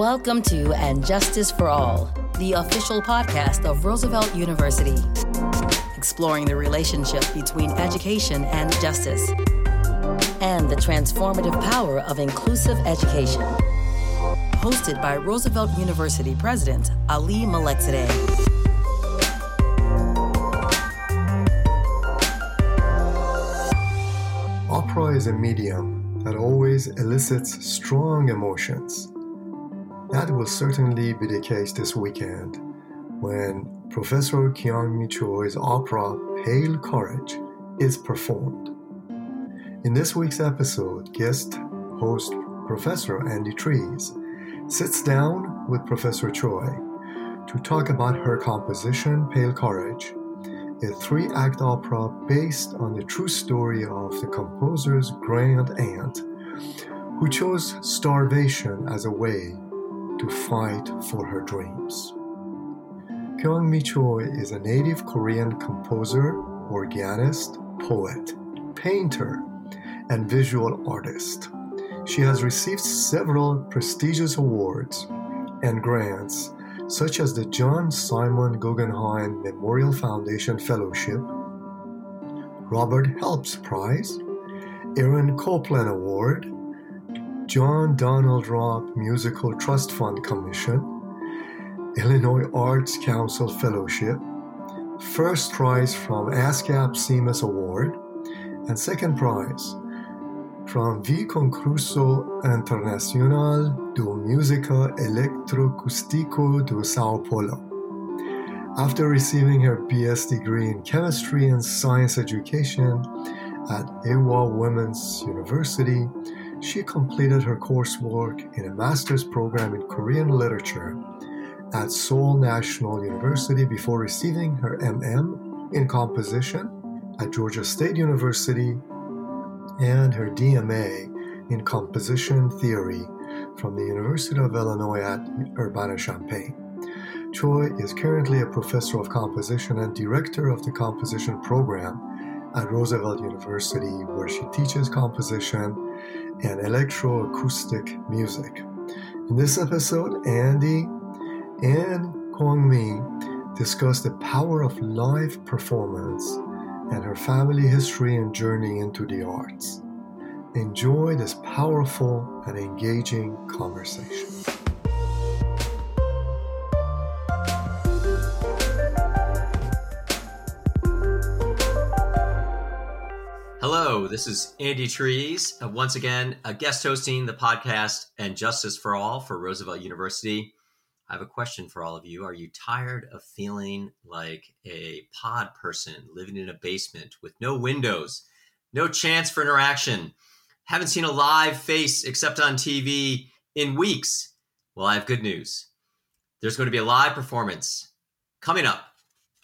Welcome to And Justice for All, the official podcast of Roosevelt University, exploring the relationship between education and justice, and the transformative power of inclusive education. Hosted by Roosevelt University President Ali Malekzadeh. Opera is a medium that always elicits strong emotions. That will certainly be the case this weekend when Professor Kyung Mi Choi's opera Pale Courage is performed. In this week's episode, guest host Professor Andy Trees sits down with Professor Choi to talk about her composition Pale Courage a three act opera based on the true story of the composer's grand aunt, who chose starvation as a way to fight for her dreams. Kyung Mi Choi is a native Korean composer, organist, poet, painter, and visual artist. She has received several prestigious awards and grants such as the John Simon Guggenheim Memorial Foundation Fellowship, Robert Helps Prize, Aaron Copland Award, John Donald Robb Musical Trust Fund Commission, Illinois Arts Council Fellowship, first prize from ASCAP CMS Award, and second prize from V Concurso Internacional de Música Electroacústico de Sao Paulo. After receiving her BS degree in chemistry and science education at Ewha Women's University, she completed her coursework in a master's program in Korean literature at Seoul National University before receiving her MM in composition at Georgia State University and her DMA in Composition Theory from the University of Illinois at Urbana-Champaign. Choi is currently a professor of composition and director of the composition program at Roosevelt University, where she teaches composition and electroacoustic music. In this episode, Andy and Kyung Mi discuss the power of live performance and her family history and journey into the arts. Enjoy this powerful and engaging conversation. Hello, this is Andy Trees, uh, once again, a guest hosting the podcast and Justice for All for Roosevelt University. I have a question for all of you. Are you tired of feeling like a pod person living in a basement with no windows, no chance for interaction? Haven't seen a live face except on TV in weeks? Well, I have good news. There's going to be a live performance coming up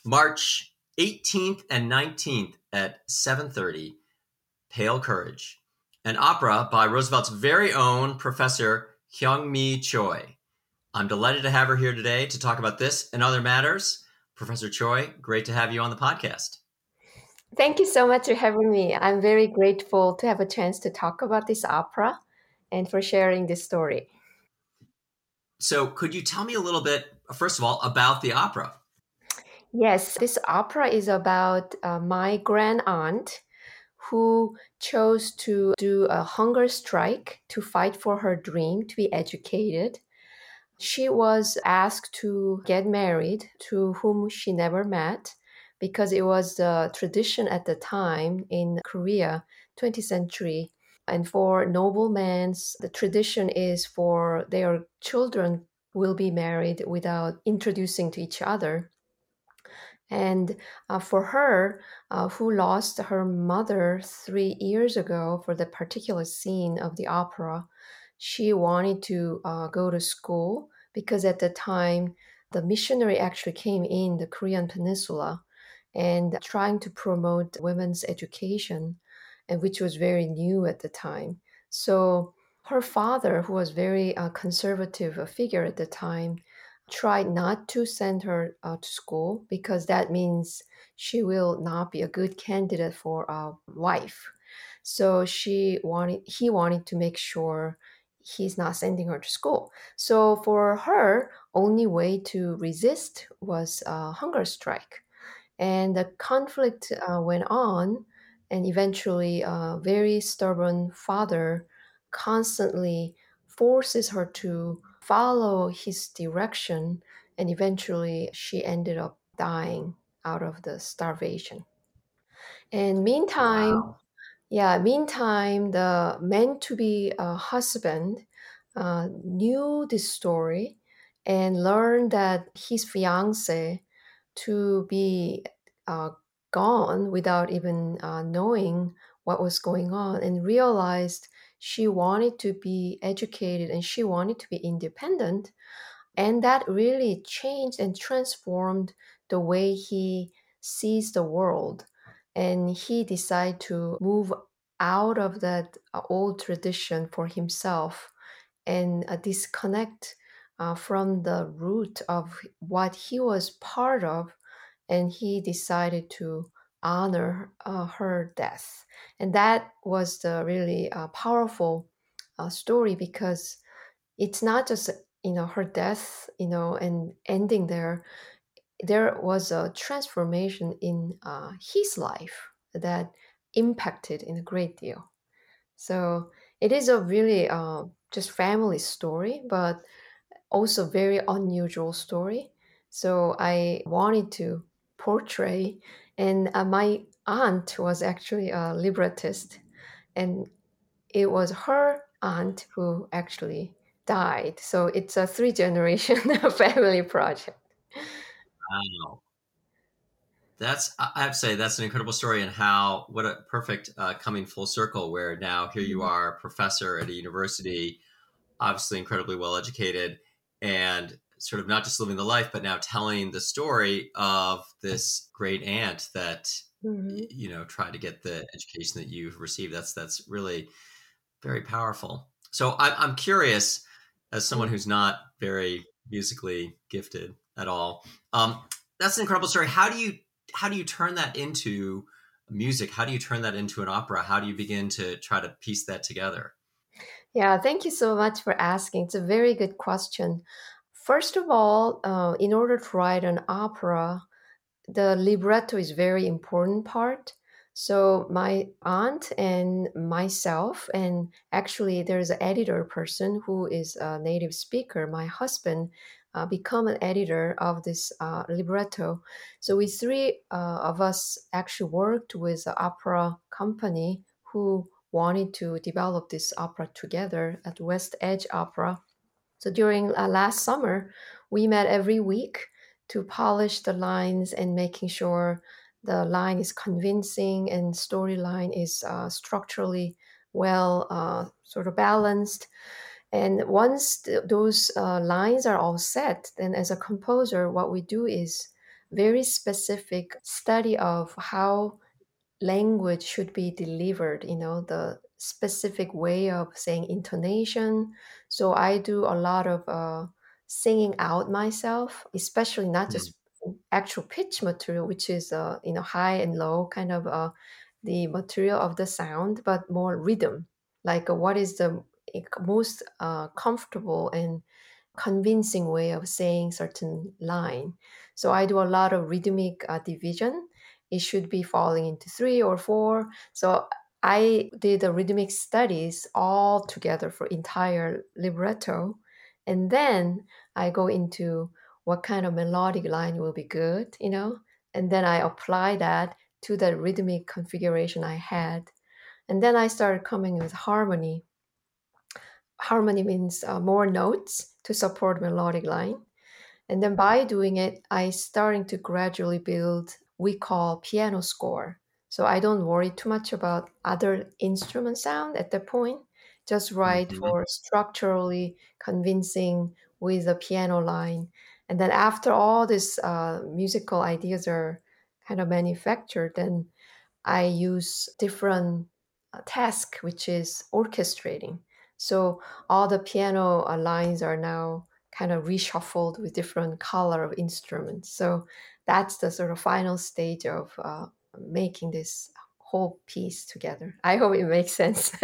March 18th and 19th at 7:30 Pale Courage, an opera by Roosevelt's very own professor Kyung Mi Choi. I'm delighted to have her here today to talk about this and other matters. Professor Choi, great to have you on the podcast. Thank you so much for having me. I'm very grateful to have a chance to talk about this opera and for sharing this story. So, could you tell me a little bit, first of all, about the opera? Yes, this opera is about uh, my grand aunt who chose to do a hunger strike to fight for her dream to be educated she was asked to get married to whom she never met because it was the tradition at the time in Korea, 20th century. And for noblemen, the tradition is for their children will be married without introducing to each other. And uh, for her, uh, who lost her mother three years ago for the particular scene of the opera, she wanted to uh, go to school because at the time the missionary actually came in the Korean peninsula and trying to promote women's education and which was very new at the time. So her father, who was very uh, conservative figure at the time, tried not to send her uh, to school because that means she will not be a good candidate for a wife. So she wanted he wanted to make sure he's not sending her to school. So for her, only way to resist was a hunger strike. And the conflict uh, went on, and eventually, a very stubborn father constantly forces her to follow his direction, and eventually, she ended up dying out of the starvation. And meantime, Wow. yeah, meantime, the meant to be a husband uh, knew this story and learned that his fiance to be uh, gone without even uh, knowing what was going on and realized she wanted to be educated and she wanted to be independent. And that really changed and transformed the way he sees the world. And he decided to move out of that uh, old tradition for himself and uh, disconnect uh, from the root of what he was part of. And he decided to honor uh, her death. And that was the really uh, powerful uh, story because it's not just you know her death you know and ending there. There was a transformation in uh, his life that impacted in a great deal. So it is a really uh, just family story but also very unusual story. So i wanted to portray and uh, my aunt was actually a librettist and it was her aunt who actually died. So it's a three generation family project. Wow. That's I have to say that's an incredible story and how what a perfect uh, coming full circle where now here you Mhm. are, a professor at a university, obviously incredibly well educated, and sort of not just living the life, but now telling the story of this great aunt that Mhm. you know tried to get the education that you've received. That's that's really very powerful. So I, I'm curious, as someone who's not very musically gifted at all, um, that's an incredible story. How do you how do you turn that into music? How do you turn that into an opera? How do you begin to try to piece that together? Yeah, thank you so much for asking. It's a very good question. First of all, uh, in order to write an opera, the libretto is very important part. So my aunt and myself and actually there's an editor person who is a native speaker my husband uh, become an editor of this uh, libretto. So we three uh, of us actually worked with the opera company who wanted to develop this opera together at west edge opera so during uh, last summer, we met every week to polish the lines and making sure the line is convincing and storyline is uh, structurally well uh, sort of balanced. And once th- those uh, lines are all set, then as a composer, what we do is very specific study of how language should be delivered, you know, the specific way of saying intonation. So I do a lot of uh, singing out myself, especially not Hmm. just actual pitch material, which is, uh, you know, high and low kind of uh, the material of the sound, but more rhythm. Like uh, what is the most uh, comfortable and convincing way of saying certain line. So I do a lot of rhythmic uh, division. It should be falling into three or four. So I did the rhythmic studies all together for entire libretto, and then I go into what kind of melodic line will be good, you know, and then I apply that to the rhythmic configuration I had, and then I started coming with harmony harmony means uh, more notes to support melodic line. And then by doing it, I starting to gradually build we call piano score. So I don't worry too much about other instrument sound at that point. Just write Mhm. for structurally convincing with a piano line. And then after all these uh, musical ideas are kind of manufactured, then I use different uh, task, which is orchestrating. So all the piano uh, lines are now kind of reshuffled with different color of instruments. So that's the sort of final stage of uh, making this whole piece together. I hope it makes sense.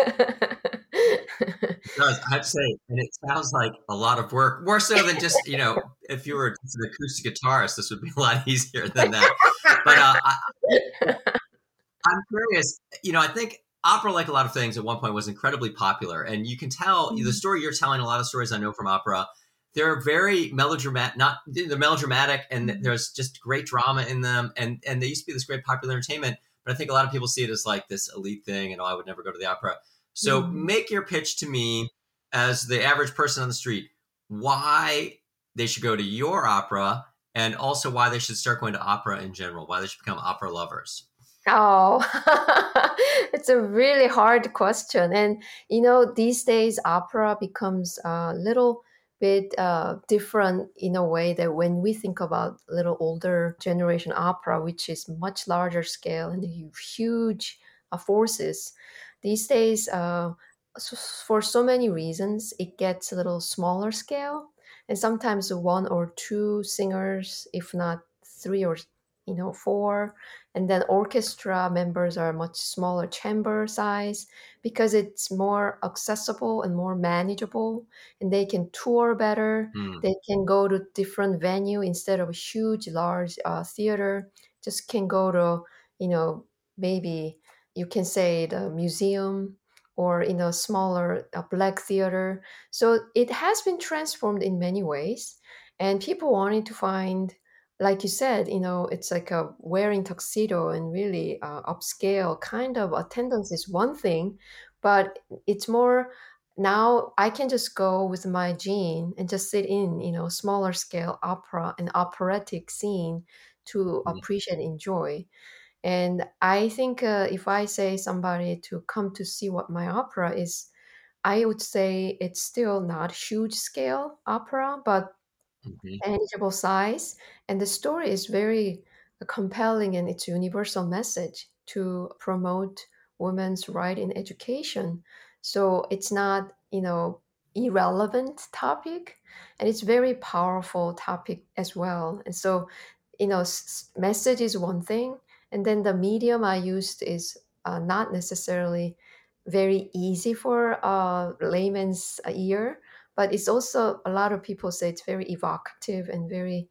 It does. I'd say, and it sounds like a lot of work, more so than just you know, if you were just an acoustic guitarist, this would be a lot easier than that. But uh, I, I'm curious. You know, I think opera, like a lot of things, at one point was incredibly popular, and you can tell mm-hmm. the story you're telling. A lot of stories I know from opera, they're very melodramatic. Not they're melodramatic, and mm-hmm. there's just great drama in them, and and they used to be this great popular entertainment. But I think a lot of people see it as like this elite thing, and oh, I would never go to the opera. So mm-hmm. make your pitch to me as the average person on the street why they should go to your opera and also why they should start going to opera in general, why they should become opera lovers. Oh, it's a really hard question. And, you know, these days opera becomes a little bit uh, different in a way that when we think about little older generation opera, which is much larger scale and huge uh, forces, these days, uh, for so many reasons, it gets a little smaller scale, and sometimes one or two singers, if not three or you know four, and then orchestra members are much smaller chamber size because it's more accessible and more manageable, and they can tour better. Mm. They can go to different venue instead of a huge, large uh, theater. Just can go to you know maybe you can say the museum or in a smaller black theater. So it has been transformed in many ways, and people wanting to find, like you said, you know, it's like a wearing tuxedo and really uh, upscale kind of attendance is one thing, but it's more now I can just go with my jean and just sit in, you know, smaller scale opera and operatic scene to mm. appreciate and enjoy. And I think uh, if I say somebody to come to see what my opera is, I would say it's still not huge scale opera, but mm-hmm. manageable size. And the story is very compelling and it's universal message to promote women's right in education. So it's not, you know, irrelevant topic and it's very powerful topic as well. And so, you know, message is one thing and then the medium I used is uh, not necessarily very easy for a layman's ear, but it's also a lot of people say it's very evocative and very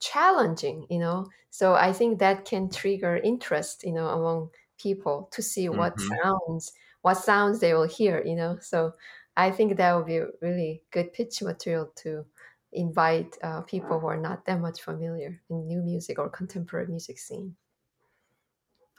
challenging, you know. So I think that can trigger interest, you know, among people to see mm-hmm. what sounds, what sounds they will hear, you know. So I think that would be really good pitch material to invite uh, people who are not that much familiar in new music or contemporary music scene.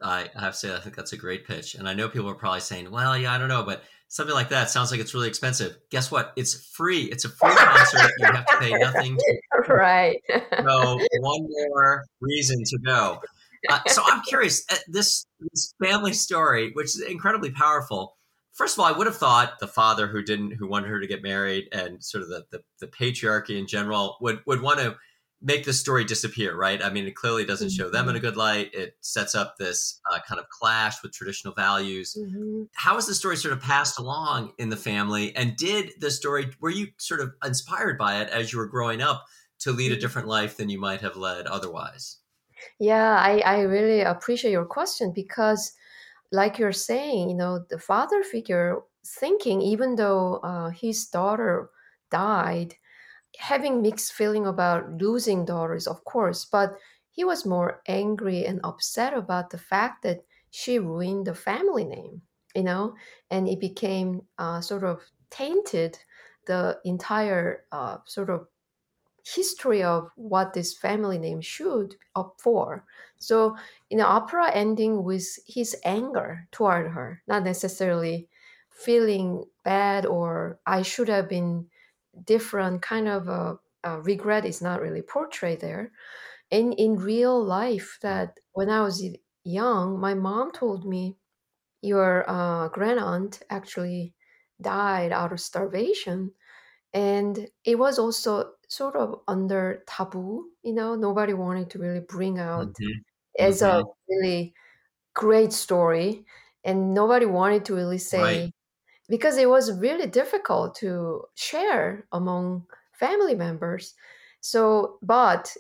I have to say, I think that's a great pitch. And I know people are probably saying, well, yeah, I don't know, but something like that sounds like it's really expensive. Guess what? It's free. It's a free concert. you have to pay nothing. To- right. so one more reason to go. Uh, so I'm curious, uh, this, this family story, which is incredibly powerful. First of all, I would have thought the father who didn't, who wanted her to get married and sort of the, the, the patriarchy in general would, would want to make the story disappear, right? I mean, it clearly doesn't show them in a mm-hmm. good light. It sets up this uh, kind of clash with traditional values. Mm-hmm. How was the story sort of passed along in the family? And did the story, were you sort of inspired by it as you were growing up to lead a mm-hmm. different life than you might have led otherwise? Yeah, I, I really appreciate your question because, like you're saying, you know, the father figure thinking, even though uh, his daughter died, having mixed feeling about losing daughters, of course, but he was more angry and upset about the fact that she ruined the family name, you know, and it became uh, sort of tainted the entire uh, sort of history of what this family name should up for. So in the opera ending with his anger toward her, not necessarily feeling bad or I should have been different kind of a, a regret is not really portrayed there. In in real life, that when I was young, my mom told me your uh, grand aunt actually died out of starvation, and it was also sort of under taboo. You know, nobody wanted to really bring out mm-hmm. as mm-hmm. a really great story, and nobody wanted to really say. Right because it was really difficult to share among family members. So, but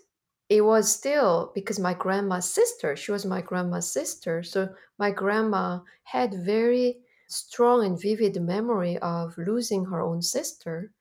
it was still because my grandma's sister, she was my grandma's sister. So my grandma had very strong and vivid memory of losing her own sister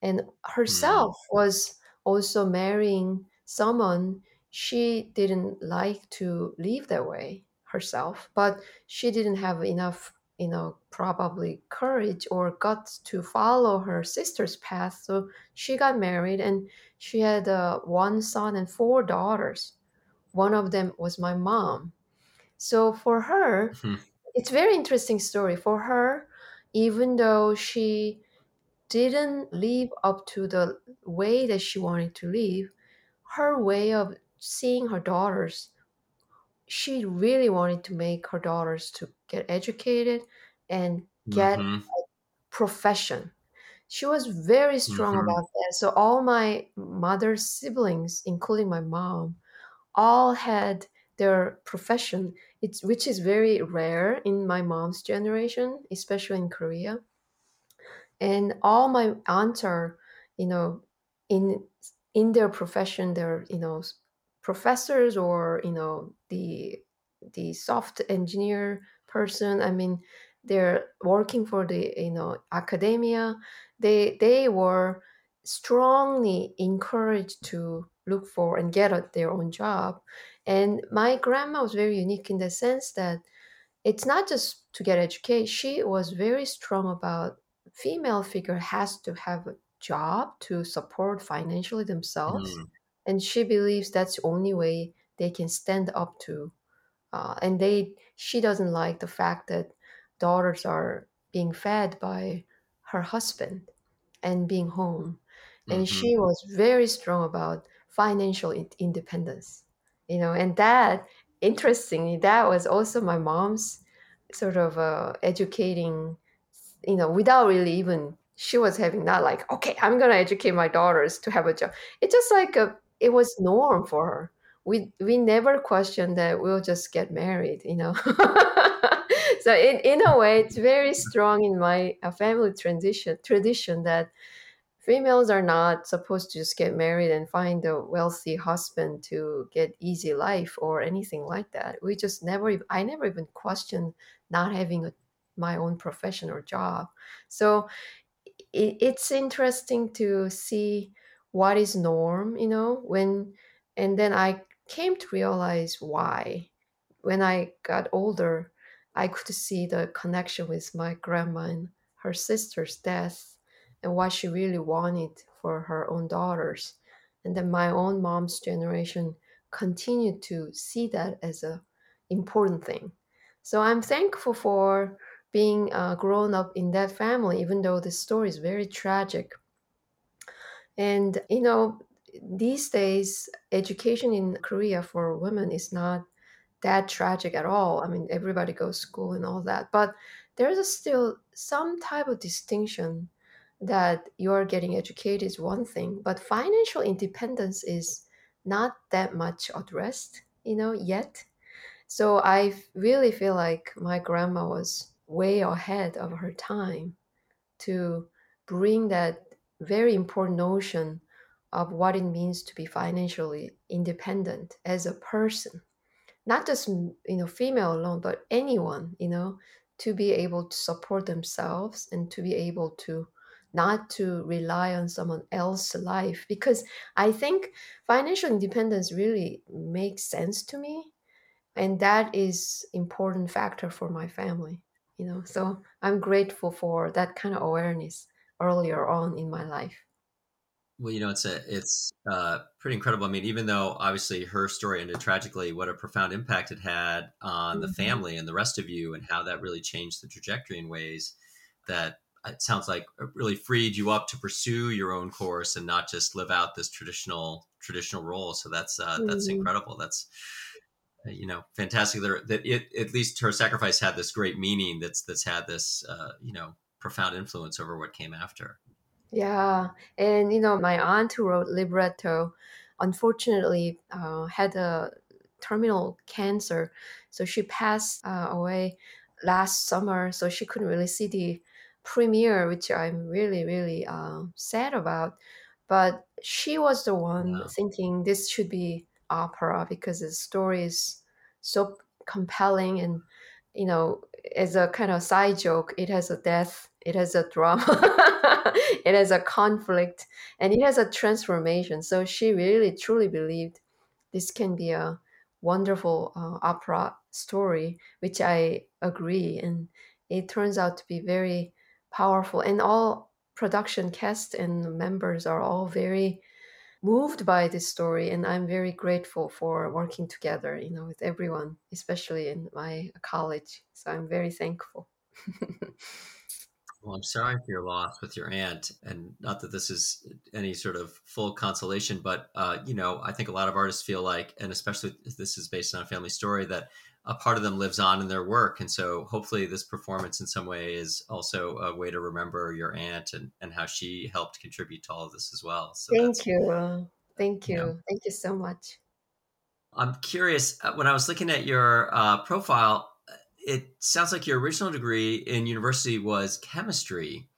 and herself mm. was also marrying someone she didn't like to live that way herself but she didn't have enough you know probably courage or guts to follow her sister's path. So she got married and she had uh, one son and four daughters. One of them was my mom. So for her mm-hmm. it's very interesting story. For her even though she didn't live up to the way that she wanted to live, her way of seeing her daughters, she really wanted to make her daughters to get educated and get mm-hmm. a profession. She was very strong mm-hmm. about that. So all my mother's siblings, including my mom, all had their profession, it's, which is very rare in my mom's generation, especially in Korea and all my aunts are you know in in their profession they're you know professors or you know the the soft engineer person i mean they're working for the you know academia. They they were strongly encouraged to look for and get their own job. And my grandma was very unique in the sense that it's not just to get education she was very strong about female figure has to have a job to support financially themselves. Mm. and she believes that's the only way they can stand up to uh, and they she doesn't like the fact that daughters are being fed by her husband and being home and mm-hmm. she was very strong about financial independence you know and that interestingly that was also my mom's sort of uh, educating you know, without really even she was having that like, okay, I'm gonna educate my daughters to have a job. It's just like a, it was norm for her. We we never question that we'll just get married, you know. so in in a way, it's very strong in my family tradition tradition that females are not supposed to just get married and find a wealthy husband to get easy life or anything like that. We just never I never even questioned not having a my own profession or job. So it, it's interesting to see what is norm, you know, when and then I came to realize why. When I got older, I could see the connection with my grandma and her sister's death and what she really wanted for her own daughters. And then my own mom's generation continued to see that as a important thing. So I'm thankful for being uh, grown up in that family, even though the story is very tragic. And, you know, these days, education in Korea for women is not that tragic at all. I mean, everybody goes to school and all that. But there's still some type of distinction that you're getting educated is one thing, but financial independence is not that much addressed, you know, yet. So I really feel like my grandma was way ahead of her time to bring that very important notion of what it means to be financially independent as a person. Not just you know female alone but anyone you know to be able to support themselves and to be able to not to rely on someone else's life. Because i think financial independence really makes sense to me and that is important factor for my family you know. So i'm grateful for that kind of awareness earlier on in my life well you know it's a it's uh, pretty incredible i mean even though obviously her story ended tragically what a profound impact it had on mm-hmm. the family and the rest of you and how that really changed the trajectory in ways that it sounds like really freed you up to pursue your own course and not just live out this traditional traditional role so that's uh, mm-hmm. that's incredible that's uh, you know, fantastic that, that it, at least her sacrifice had this great meaning that's that's had this uh, you know profound influence over what came after. Yeah, and you know, my aunt who wrote libretto, unfortunately, uh, had a terminal cancer, so she passed uh, away last summer. So she couldn't really see the premiere, which I'm really really uh, sad about. But she was the one thinking this should be opera because the story is so compelling and you know, as a kind of side joke, it has a death, it has a drama, it has a conflict, and it has a transformation. So she really truly believed this can be a wonderful uh, opera story, which I agree. And it turns out to be very powerful. And all production cast and members are all very moved by this story and i'm very grateful for working together you know with everyone especially in my college so i'm very thankful well i'm sorry for your loss with your aunt and not that this is any sort of full consolation but uh, you know i think a lot of artists feel like and especially if this is based on a family story that a part of them lives on in their work. And so hopefully this performance in some way is also a way to remember your aunt and, and how she helped contribute to all of this as well. So Thank you. Thank you. Thank you so much. I'm curious, uh, when I was looking at your uh, profile, it sounds like your original degree in university was chemistry.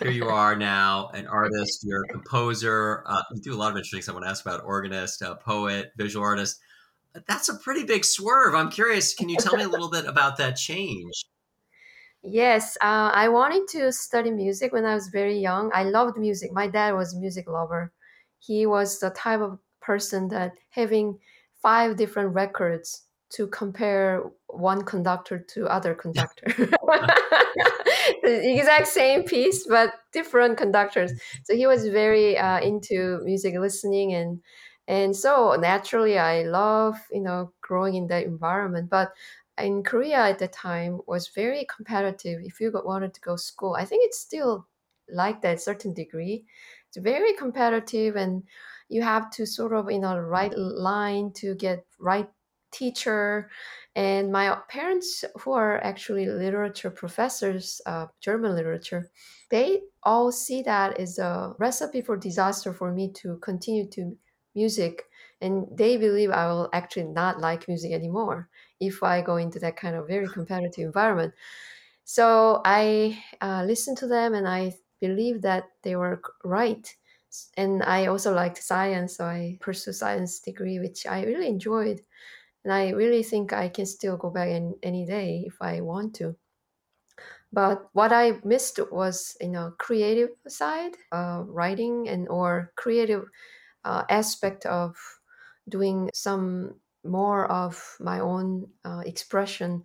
Here you are now, an artist, you're a composer. Uh, you do a lot of interesting stuff. I want to ask about organist, poet, visual artist that's a pretty big swerve. I'm curious. Can you tell me a little bit about that change? Yes, uh, I wanted to study music when I was very young. I loved music. My dad was a music lover. He was the type of person that having five different records to compare one conductor to other conductor. the exact same piece, but different conductors. So he was very uh, into music listening and and so naturally i love you know growing in that environment but in korea at the time was very competitive if you wanted to go school i think it's still like that certain degree it's very competitive and you have to sort of you know right line to get right teacher and my parents who are actually literature professors uh, german literature they all see that as a recipe for disaster for me to continue to music and they believe i will actually not like music anymore if i go into that kind of very competitive environment. So i uh, listened to them and i believe that they were right and i also liked science so i pursued science degree which i really enjoyed and i really think i can still go back in any day if i want to. But what i missed was you know creative side uh, writing and or creative uh, aspect of doing some more of my own uh, expression.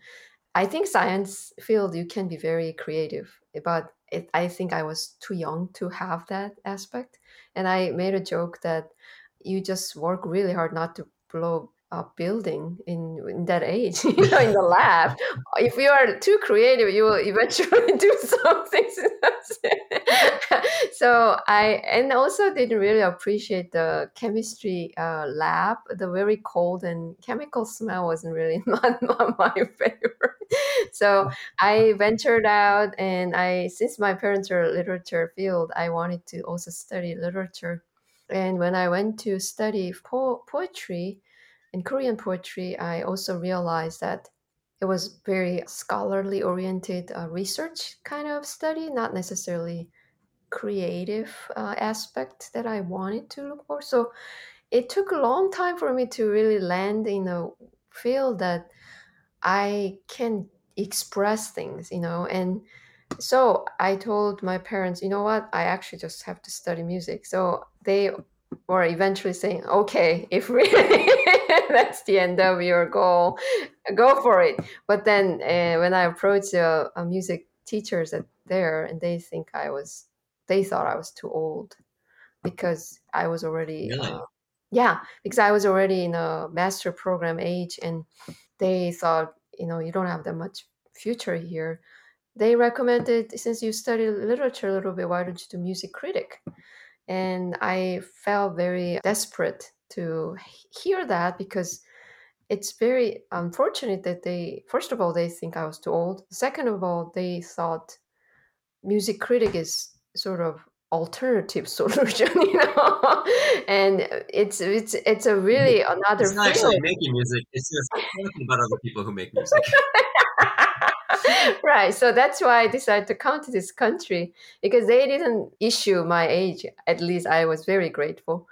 I think science field you can be very creative but it, i think i was too young to have that aspect. And i made a joke that you just work really hard not to blow a building in in that age you know in the lab. If you are too creative you will eventually do something so i and also didn't really appreciate the chemistry uh, lab. The very cold and chemical smell wasn't really not, not my favorite. So i ventured out and i since my parents are literature field i wanted to also study literature. And when i went to study po- poetry in Korean poetry, I also realized that it was very scholarly oriented uh, research kind of study, not necessarily creative uh, aspect that I wanted to look for. So it took a long time for me to really land in a field that I can express things, you know, and so I told my parents, you know what, I actually just have to study music. So they were eventually saying, okay, if really that's the end of your goal, go for it. But then uh, when I approached uh, a music teachers at there, and they think I was, they thought I was too old because I was already, really? uh, yeah, because I was already in a master program age, and they thought, you know, you don't have that much future here. They recommended since you study literature a little bit, why don't you do music critic? And I felt very desperate to hear that because it's very unfortunate that they first of all they think i was too old. Second of all they thought music critic is sort of alternative solution you know? And uh, it's it's it's a really another it's not actually making music it's just talking about other people who make music right so that's why i decided to come to this country because they didn't issue my age at least i was very grateful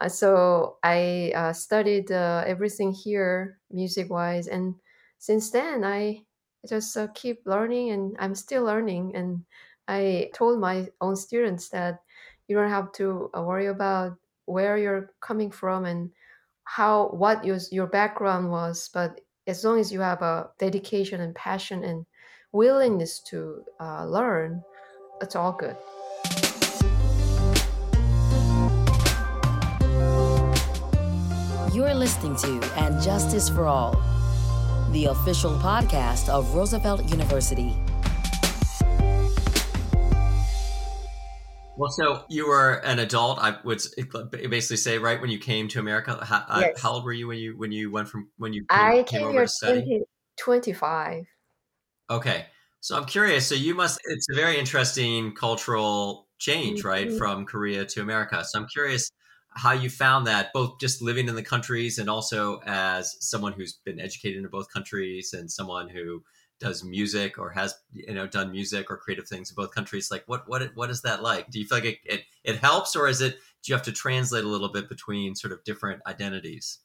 uh, so I uh, studied uh, everything here, music wise, and since then I just uh, keep learning, and I'm still learning. And I told my own students that you don't have to uh, worry about where you're coming from and how what your your background was, but as long as you have a dedication and passion and willingness to uh, learn, it's all good. You're listening to And Justice for All, the official podcast of Roosevelt University. Well, so you were an adult. I would basically say, right when you came to America, how, uh, yes. how old were you when you when you went from when you came, I came, came here 20, 25. Okay, so I'm curious. So you must. It's a very interesting cultural change, mm-hmm. right, from Korea to America. So I'm curious how you found that, both just living in the countries and also as someone who's been educated in both countries and someone who does music or has you know done music or creative things in both countries like what what what is that like do you feel like it, it, it helps or is it do you have to translate a little bit between sort of different identities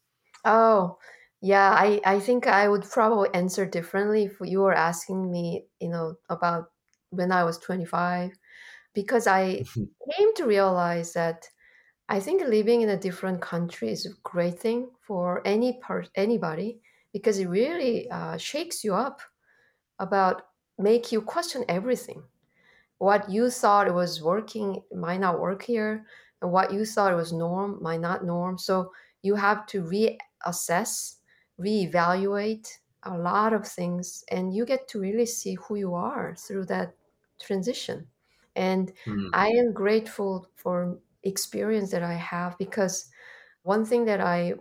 oh yeah i i think i would probably answer differently if you were asking me you know about when i was 25 because i came to realize that i think living in a different country is a great thing for any part anybody because it really uh, shakes you up about make you question everything. What you thought was working might not work here, and what you thought was norm might not norm. So you have to reassess, reevaluate a lot of things, and you get to really see who you are through that transition. And mm. I am grateful for experience that I have because one thing that I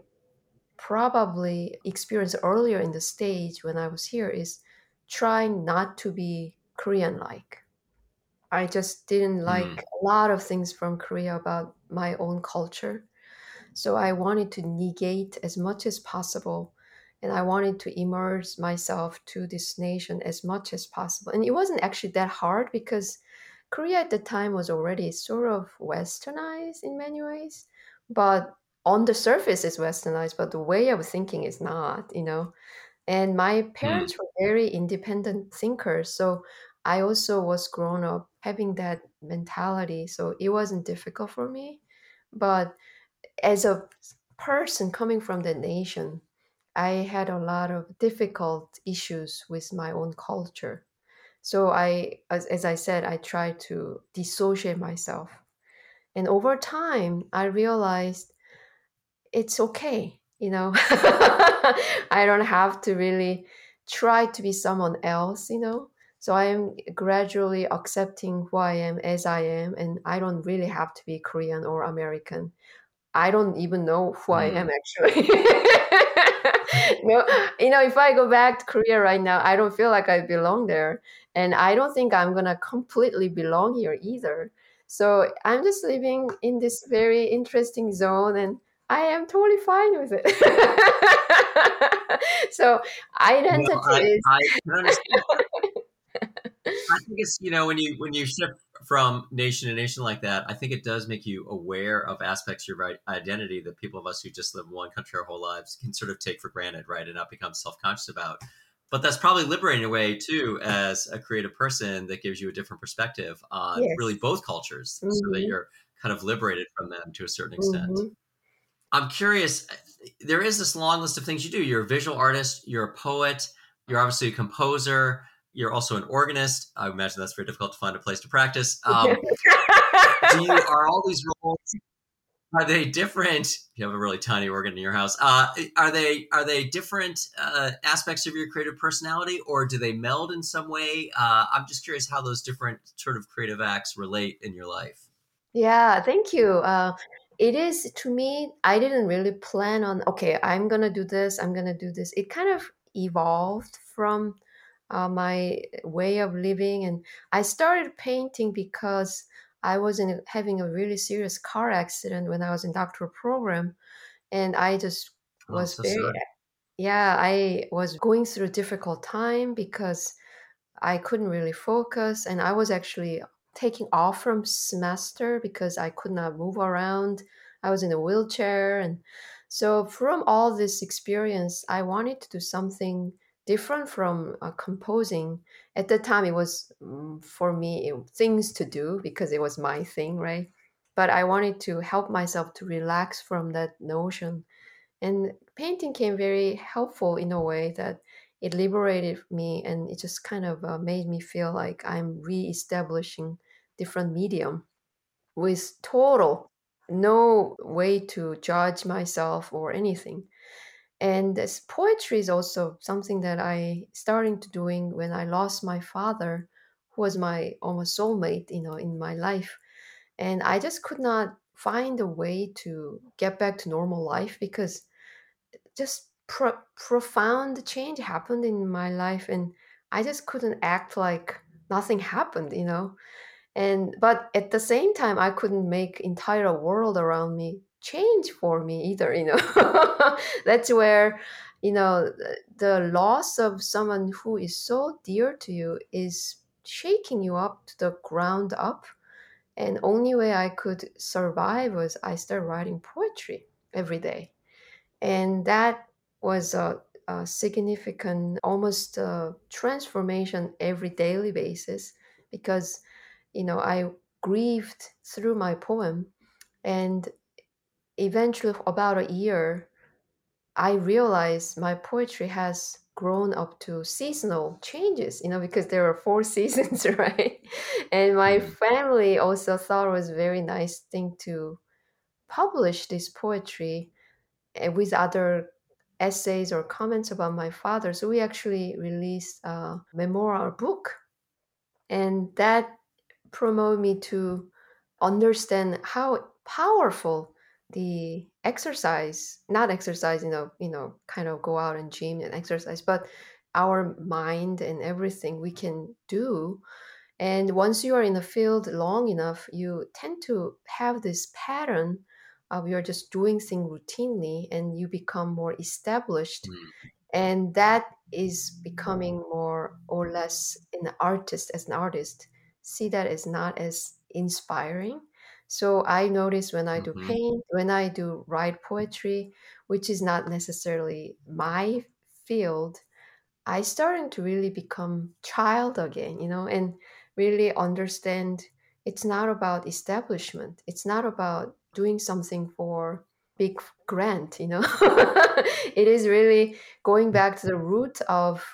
probably experienced earlier in the stage when I was here is trying not to be Korean like. I just didn't like mm. a lot of things from Korea about my own culture. So I wanted to negate as much as possible. And I wanted to immerse myself to this nation as much as possible. And it wasn't actually that hard because Korea at the time was already sort of westernized in many ways. But on the surface, it's westernized, but the way of thinking is not, you know. And my hmm. parents mm. were very independent thinkers. So I also was grown up having that mentality. So it wasn't difficult for me. But as a person coming from the nation, I had a lot of difficult issues with my own culture. So I, as, as I said, I tried to dissociate myself. And over time, I realized it's okay you know i don't have to really try to be someone else you know so i am gradually accepting who i am as i am and i don't really have to be korean or american i don't even know who i am mm. actually no, you know if i go back to korea right now i don't feel like i belong there and i don't think i'm gonna completely belong here either so i'm just living in this very interesting zone and I am totally fine with it. so identity well, I, is. I, I think it's you know when you when you shift from nation to nation like that, I think it does make you aware of aspects of your identity that people of us who just live in one country our whole lives can sort of take for granted, right, and not become self conscious about. But that's probably liberating a way too, as a creative person, that gives you a different perspective on yes. really both cultures, mm-hmm. so that mm-hmm. you're kind of liberated from them to a certain extent. Mm-hmm. I'm curious. There is this long list of things you do. You're a visual artist. You're a poet. You're obviously a composer. You're also an organist. I imagine that's very difficult to find a place to practice. Um, do you are all these roles? Are they different? You have a really tiny organ in your house. Uh, are they are they different uh, aspects of your creative personality, or do they meld in some way? Uh, I'm just curious how those different sort of creative acts relate in your life. Yeah, thank you. Uh, it is to me i didn't really plan on okay i'm gonna do this i'm gonna do this it kind of evolved from uh, my way of living and i started painting because i was in having a really serious car accident when i was in doctoral program and i just oh, was so very yeah i was going through a difficult time because i couldn't really focus and i was actually taking off from semester because I could not move around. I was in a wheelchair. And so, from all this experience, I wanted to do something different from uh, composing. At the time, it was mm, for me it, things to do because it was my thing, right? But I wanted to help myself to relax from that notion. And painting came very helpful in a way that it liberated me and it just kind of uh, made me feel like I'm re-establishing different medium with total no way to judge myself or anything and this poetry is also something that i starting to doing when i lost my father who was my almost soulmate you know in my life. And i just could not find a way to get back to normal life because just pro- profound change happened in my life and i just couldn't act like nothing happened you know? And but at the same time i couldn't make entire world around me change for me either you know. That's where you know the loss of someone who is so dear to you is shaking you up to the ground up. And only way i could survive was i started writing poetry every day. And that was a, a significant almost a transformation every daily basis because you know i grieved through my poem and eventually about a year i realized my poetry has grown up to seasonal changes you know because there are four seasons right and my mm-hmm. family also thought it was a very nice thing to publish this poetry eh, with other essays or comments about my father so we actually released a memorial book and that promoted me to understand how powerful the exercise not exercise you know you know kind of go out and gym and exercise but our mind and everything we can do. And once you are in the field long enough you tend to have this pattern of you're just doing things routinely and you become more established. Mm. and that is becoming more or less an artist as an artist. See that as not as inspiring so I notice when I do mm-hmm. paint, when I do write poetry, which is not necessarily my field, I starting to really become child again, you know, and really understand it's not about establishment. It's not about doing something for big grant, you know. it is really going back to the root of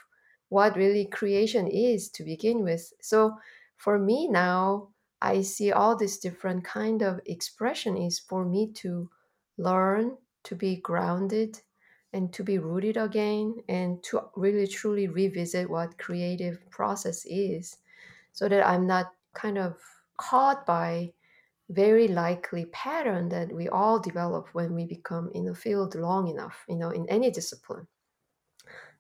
what really creation is to begin with. So for me now, I see all these different kind of expression is for me to learn to be grounded and to be rooted again and to really truly revisit what creative process is so that I'm not kind of caught by very likely pattern that we all develop when we become in a field long enough, you know, in any discipline.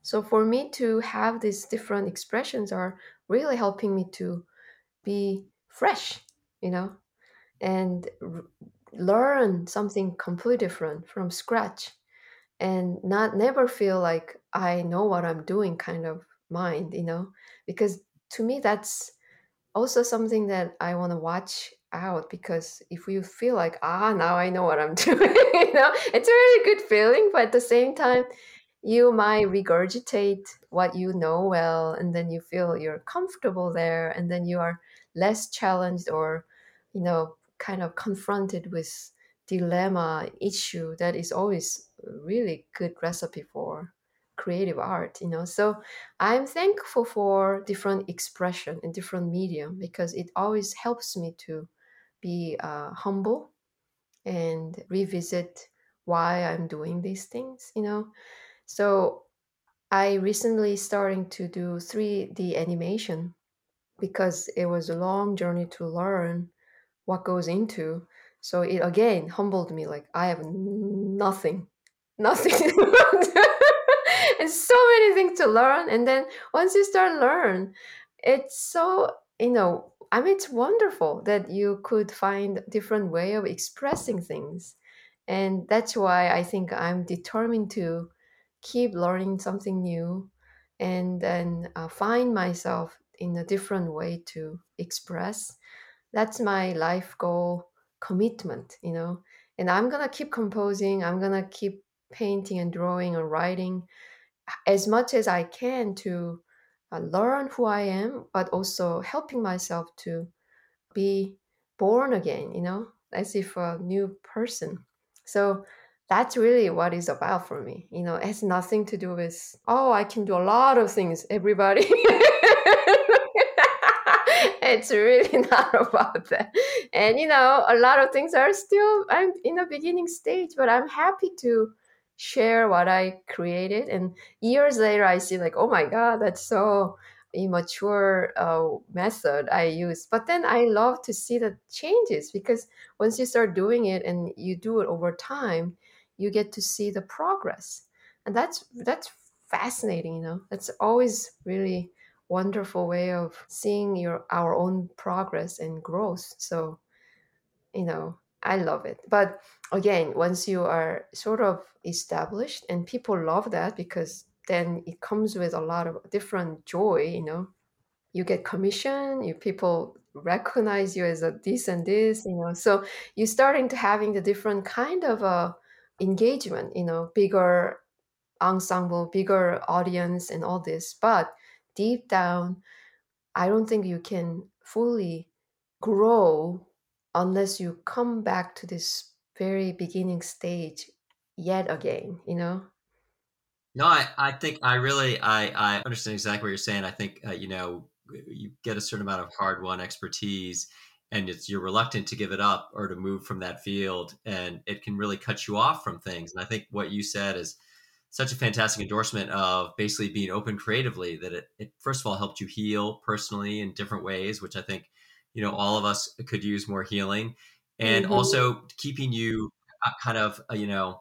So for me to have these different expressions are really helping me to be fresh, you know, and r- learn something completely different from scratch and not never feel like I know what I'm doing kind of mind, you know, because to me that's also something that I want to watch out because if you feel like ah now I know what I'm doing, you know, it's a really good feeling, but at the same time you might regurgitate what you know well and then you feel you're comfortable there and then you are less challenged or you know kind of confronted with dilemma issue that is always really good recipe for creative art you know? So i'm thankful for different expression and different medium because it always helps me to be uh, humble and revisit why i'm doing these things you know? So i recently starting to do 3d animation because it was a long journey to learn what goes into. So it again humbled me like I have nothing, nothing. and so many things to learn. And then once you start learn, it's so you know. I mean, it's wonderful that you could find different way of expressing things, and that's why I think I'm determined to keep learning something new, and then uh, find myself in a different way to express. That's my life goal commitment, you know. And I'm gonna keep composing. I'm gonna keep painting and drawing and writing. as much as I can to uh, learn who I am, but also helping myself to be born again, you know, as if a new person. So that's really what it's about for me. You know, it has nothing to do with, oh, I can do a lot of things, everybody. it's really not about that. And, you know, a lot of things are still, I'm in the beginning stage, but I'm happy to share what I created. And years later, I see, like, oh my God, that's so immature uh, method I use. But then I love to see the changes because once you start doing it and you do it over time, you get to see the progress, and that's that's fascinating. You know, it's always really wonderful way of seeing your our own progress and growth. So, you know, I love it. But again, once you are sort of established, and people love that because then it comes with a lot of different joy you know you get commission you people recognize you as a this and this you know so you're starting to having the different kind of uh, engagement you know bigger ensemble bigger audience and all this but deep down i don't think you can fully grow unless you come back to this very beginning stage yet again you know no, I, I think I really I, I understand exactly what you're saying. I think uh, you know you get a certain amount of hard won expertise, and it's you're reluctant to give it up or to move from that field, and it can really cut you off from things. And I think what you said is such a fantastic endorsement of basically being open creatively. That it, it first of all helped you heal personally in different ways, which I think you know all of us could use more healing, and mm-hmm. also keeping you uh, kind of uh, you know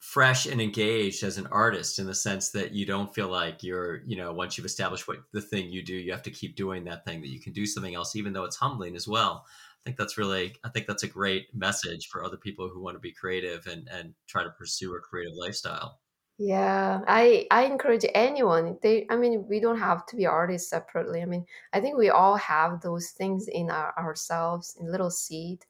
fresh and engaged as an artist in the sense that you don't feel like you're you know once you've established what the thing you do you have to keep doing that thing that you can do something else even though it's humbling as well think that's really i think that's a great message for other people who want to be creative and and try to pursue a creative lifestyle yeah i i encourage anyone they i mean we don't have to be artists separately i mean i think we all have those things in our, ourselves in little seed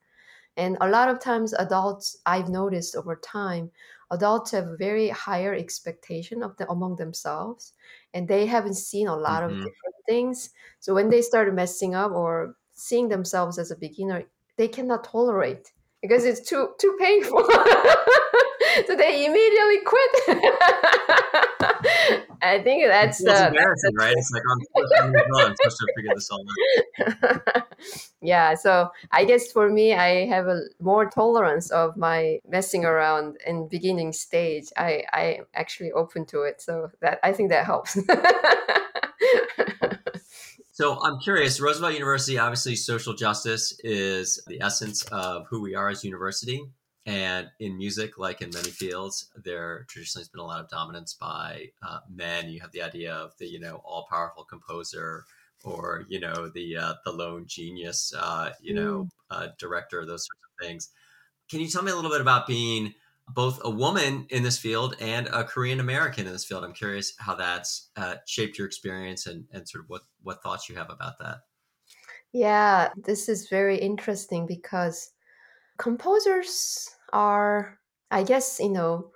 and a lot of times adults i've noticed over time adults have very higher expectation of the among themselves and they haven't seen a lot mm-hmm. of different things so when they start messing up or seeing themselves as a beginner they cannot tolerate because it's too too painful. So they immediately quit. I think that's it's uh, embarrassing right? It's like i'm supposed to figure this all out. Yeah so i guess for me i have a more tolerance of my messing around in beginning stage. I i actually open to it so that i think that helps so i'm curious roosevelt university obviously social justice is the essence of who we are as university. And in music like in many fields there traditionally has been a lot of dominance by uh, men. You have the idea of the you know all powerful composer or you know the uh, the lone genius uh, you know mm. uh, director those sorts of things. Can you tell me a little bit about being both a woman in this field and a korean american in this field. I'm curious how that's uh, shaped your experience and, and sort of what what thoughts you have about that. Yeah this is very interesting because composers are i guess you know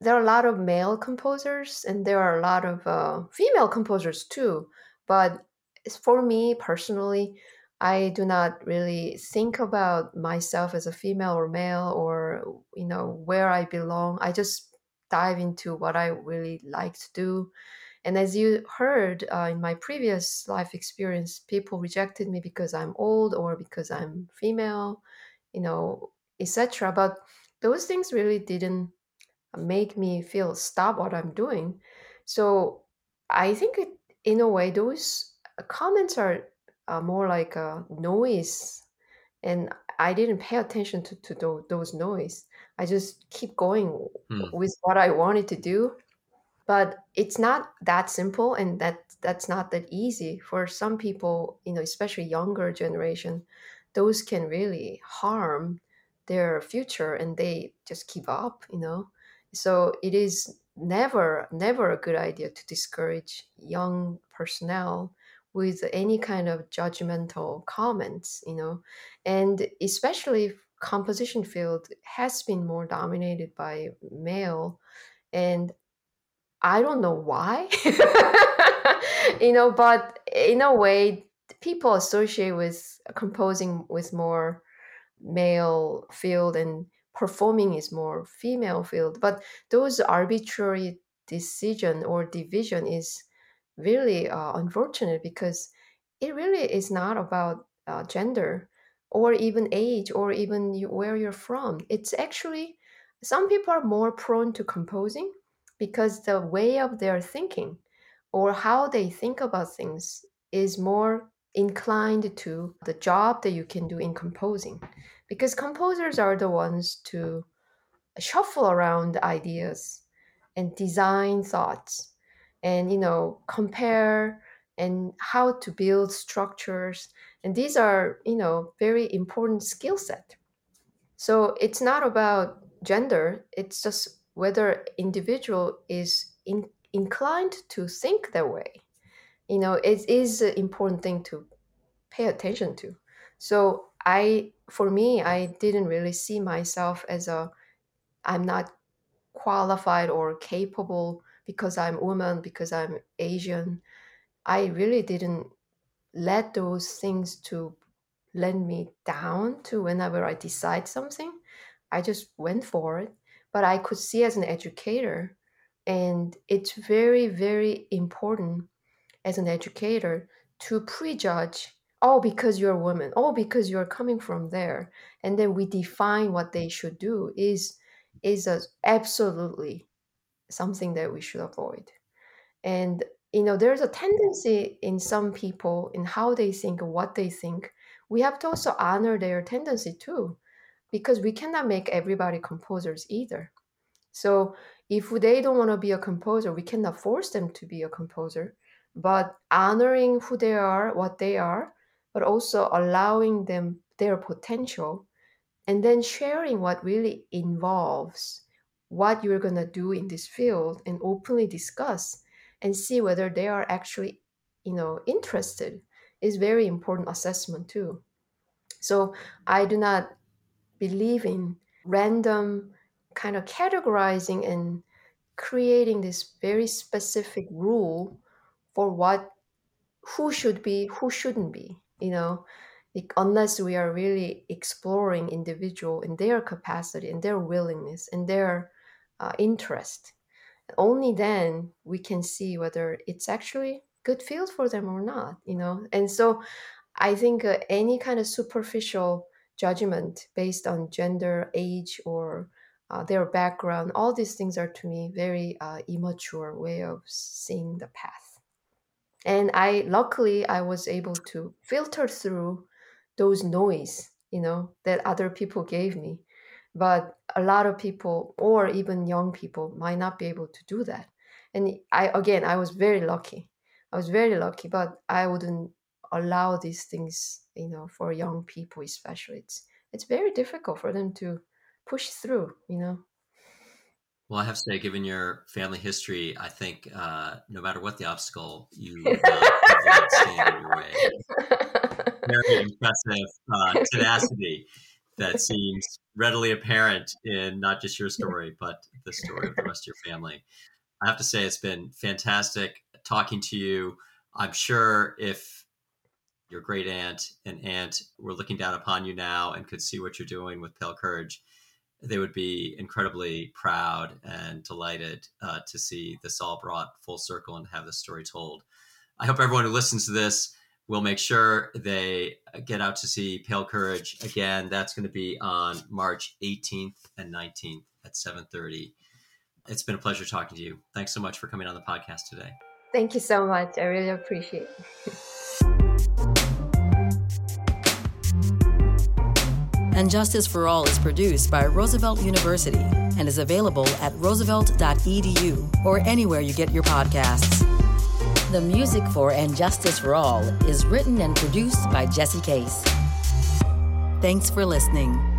there are a lot of male composers and there are a lot of uh, female composers too. But for me personally, I do not really think about myself as a female or male or you know where I belong. I just dive into what I really like to do. And as you heard uh, in my previous life experience, people rejected me because I'm old or because I'm female, you know, etc. But those things really didn't make me feel stop what I'm doing. So I think it, in a way, those comments are uh, more like a noise. And i didn't pay attention to, to those noise. I just keep going hmm. with what i wanted to do. But it's not that simple and that that's not that easy for some people you know especially younger generation. Those can really harm their future and they just give up you know? So it is never never a good idea to discourage young personnel with any kind of judgmental comments, you know, and especially composition field has been more dominated by male, and I don't know why. you know, but in a way, people associate with composing with more male field and performing is more female field. But those arbitrary decision or division is really uh, unfortunate because it really is not about uh, gender or even age or even you, where you're from. It's actually some people are more prone to composing because the way of their thinking or how they think about things is more inclined to the job that you can do in composing because composers are the ones to shuffle around ideas and design thoughts and you know compare and how to build structures and these are you know very important skill set. So it's not about gender it's just whether individual is in, inclined to think that way. You know it is an important thing to pay attention to. So i for me i didn't really see myself as a i'm not qualified or capable because i'm woman because i'm asian i really didn't let those things to let me down to whenever i decide something. I just went for it. But i could see as an educator and it's very very important as an educator to prejudge oh because you're a woman. Oh because you're coming from there. And then we define what they should do is is a, absolutely something that we should avoid. And you know there's a tendency in some people in how they think what they think. We have to also honor their tendency too because we cannot make everybody composers either. So if they don't want to be a composer we cannot force them to be a composer but honoring who they are what they are but also allowing them their potential and then sharing what really involves what you're going to do in this field and openly discuss and see whether they are actually you know interested is very important assessment too. So i do not believe in random kind of categorizing and creating this very specific rule for what who should be who shouldn't be you know unless we are really exploring individual in their capacity and their willingness and their uh, interest. Only then we can see whether it's actually good field for them or not you know? And so i think uh, any kind of superficial judgment based on gender age or uh, their background all these things are to me very uh, immature way of seeing the path. And i luckily i was able to filter through those noise you know that other people gave me but a lot of people or even young people might not be able to do that. And i again i was very lucky. I was very lucky but i wouldn't allow these things you know for young people especially. It's it's very difficult for them to push through you know? Well, I have to say, given your family history, I think uh, no matter what the obstacle, you stand in your way. Very impressive uh, tenacity that seems readily apparent in not just your story, but the story of the rest of your family. I have to say, it's been fantastic talking to you. I'm sure if your great aunt and aunt were looking down upon you now and could see what you're doing with Pale Courage, they would be incredibly proud and delighted uh, to see this all brought full circle and have this story told. I hope everyone who listens to this will make sure they get out to see Pale Courage again. That's going to be on March 18th and 19th at 7:30. It's been a pleasure talking to you. Thanks so much for coming on the podcast today. Thank you so much. I really appreciate it. and Justice for All is produced by Roosevelt University and is available at roosevelt.edu or anywhere you get your podcasts. The music for And Justice for All is written and produced by Jesse Case. Thanks for listening.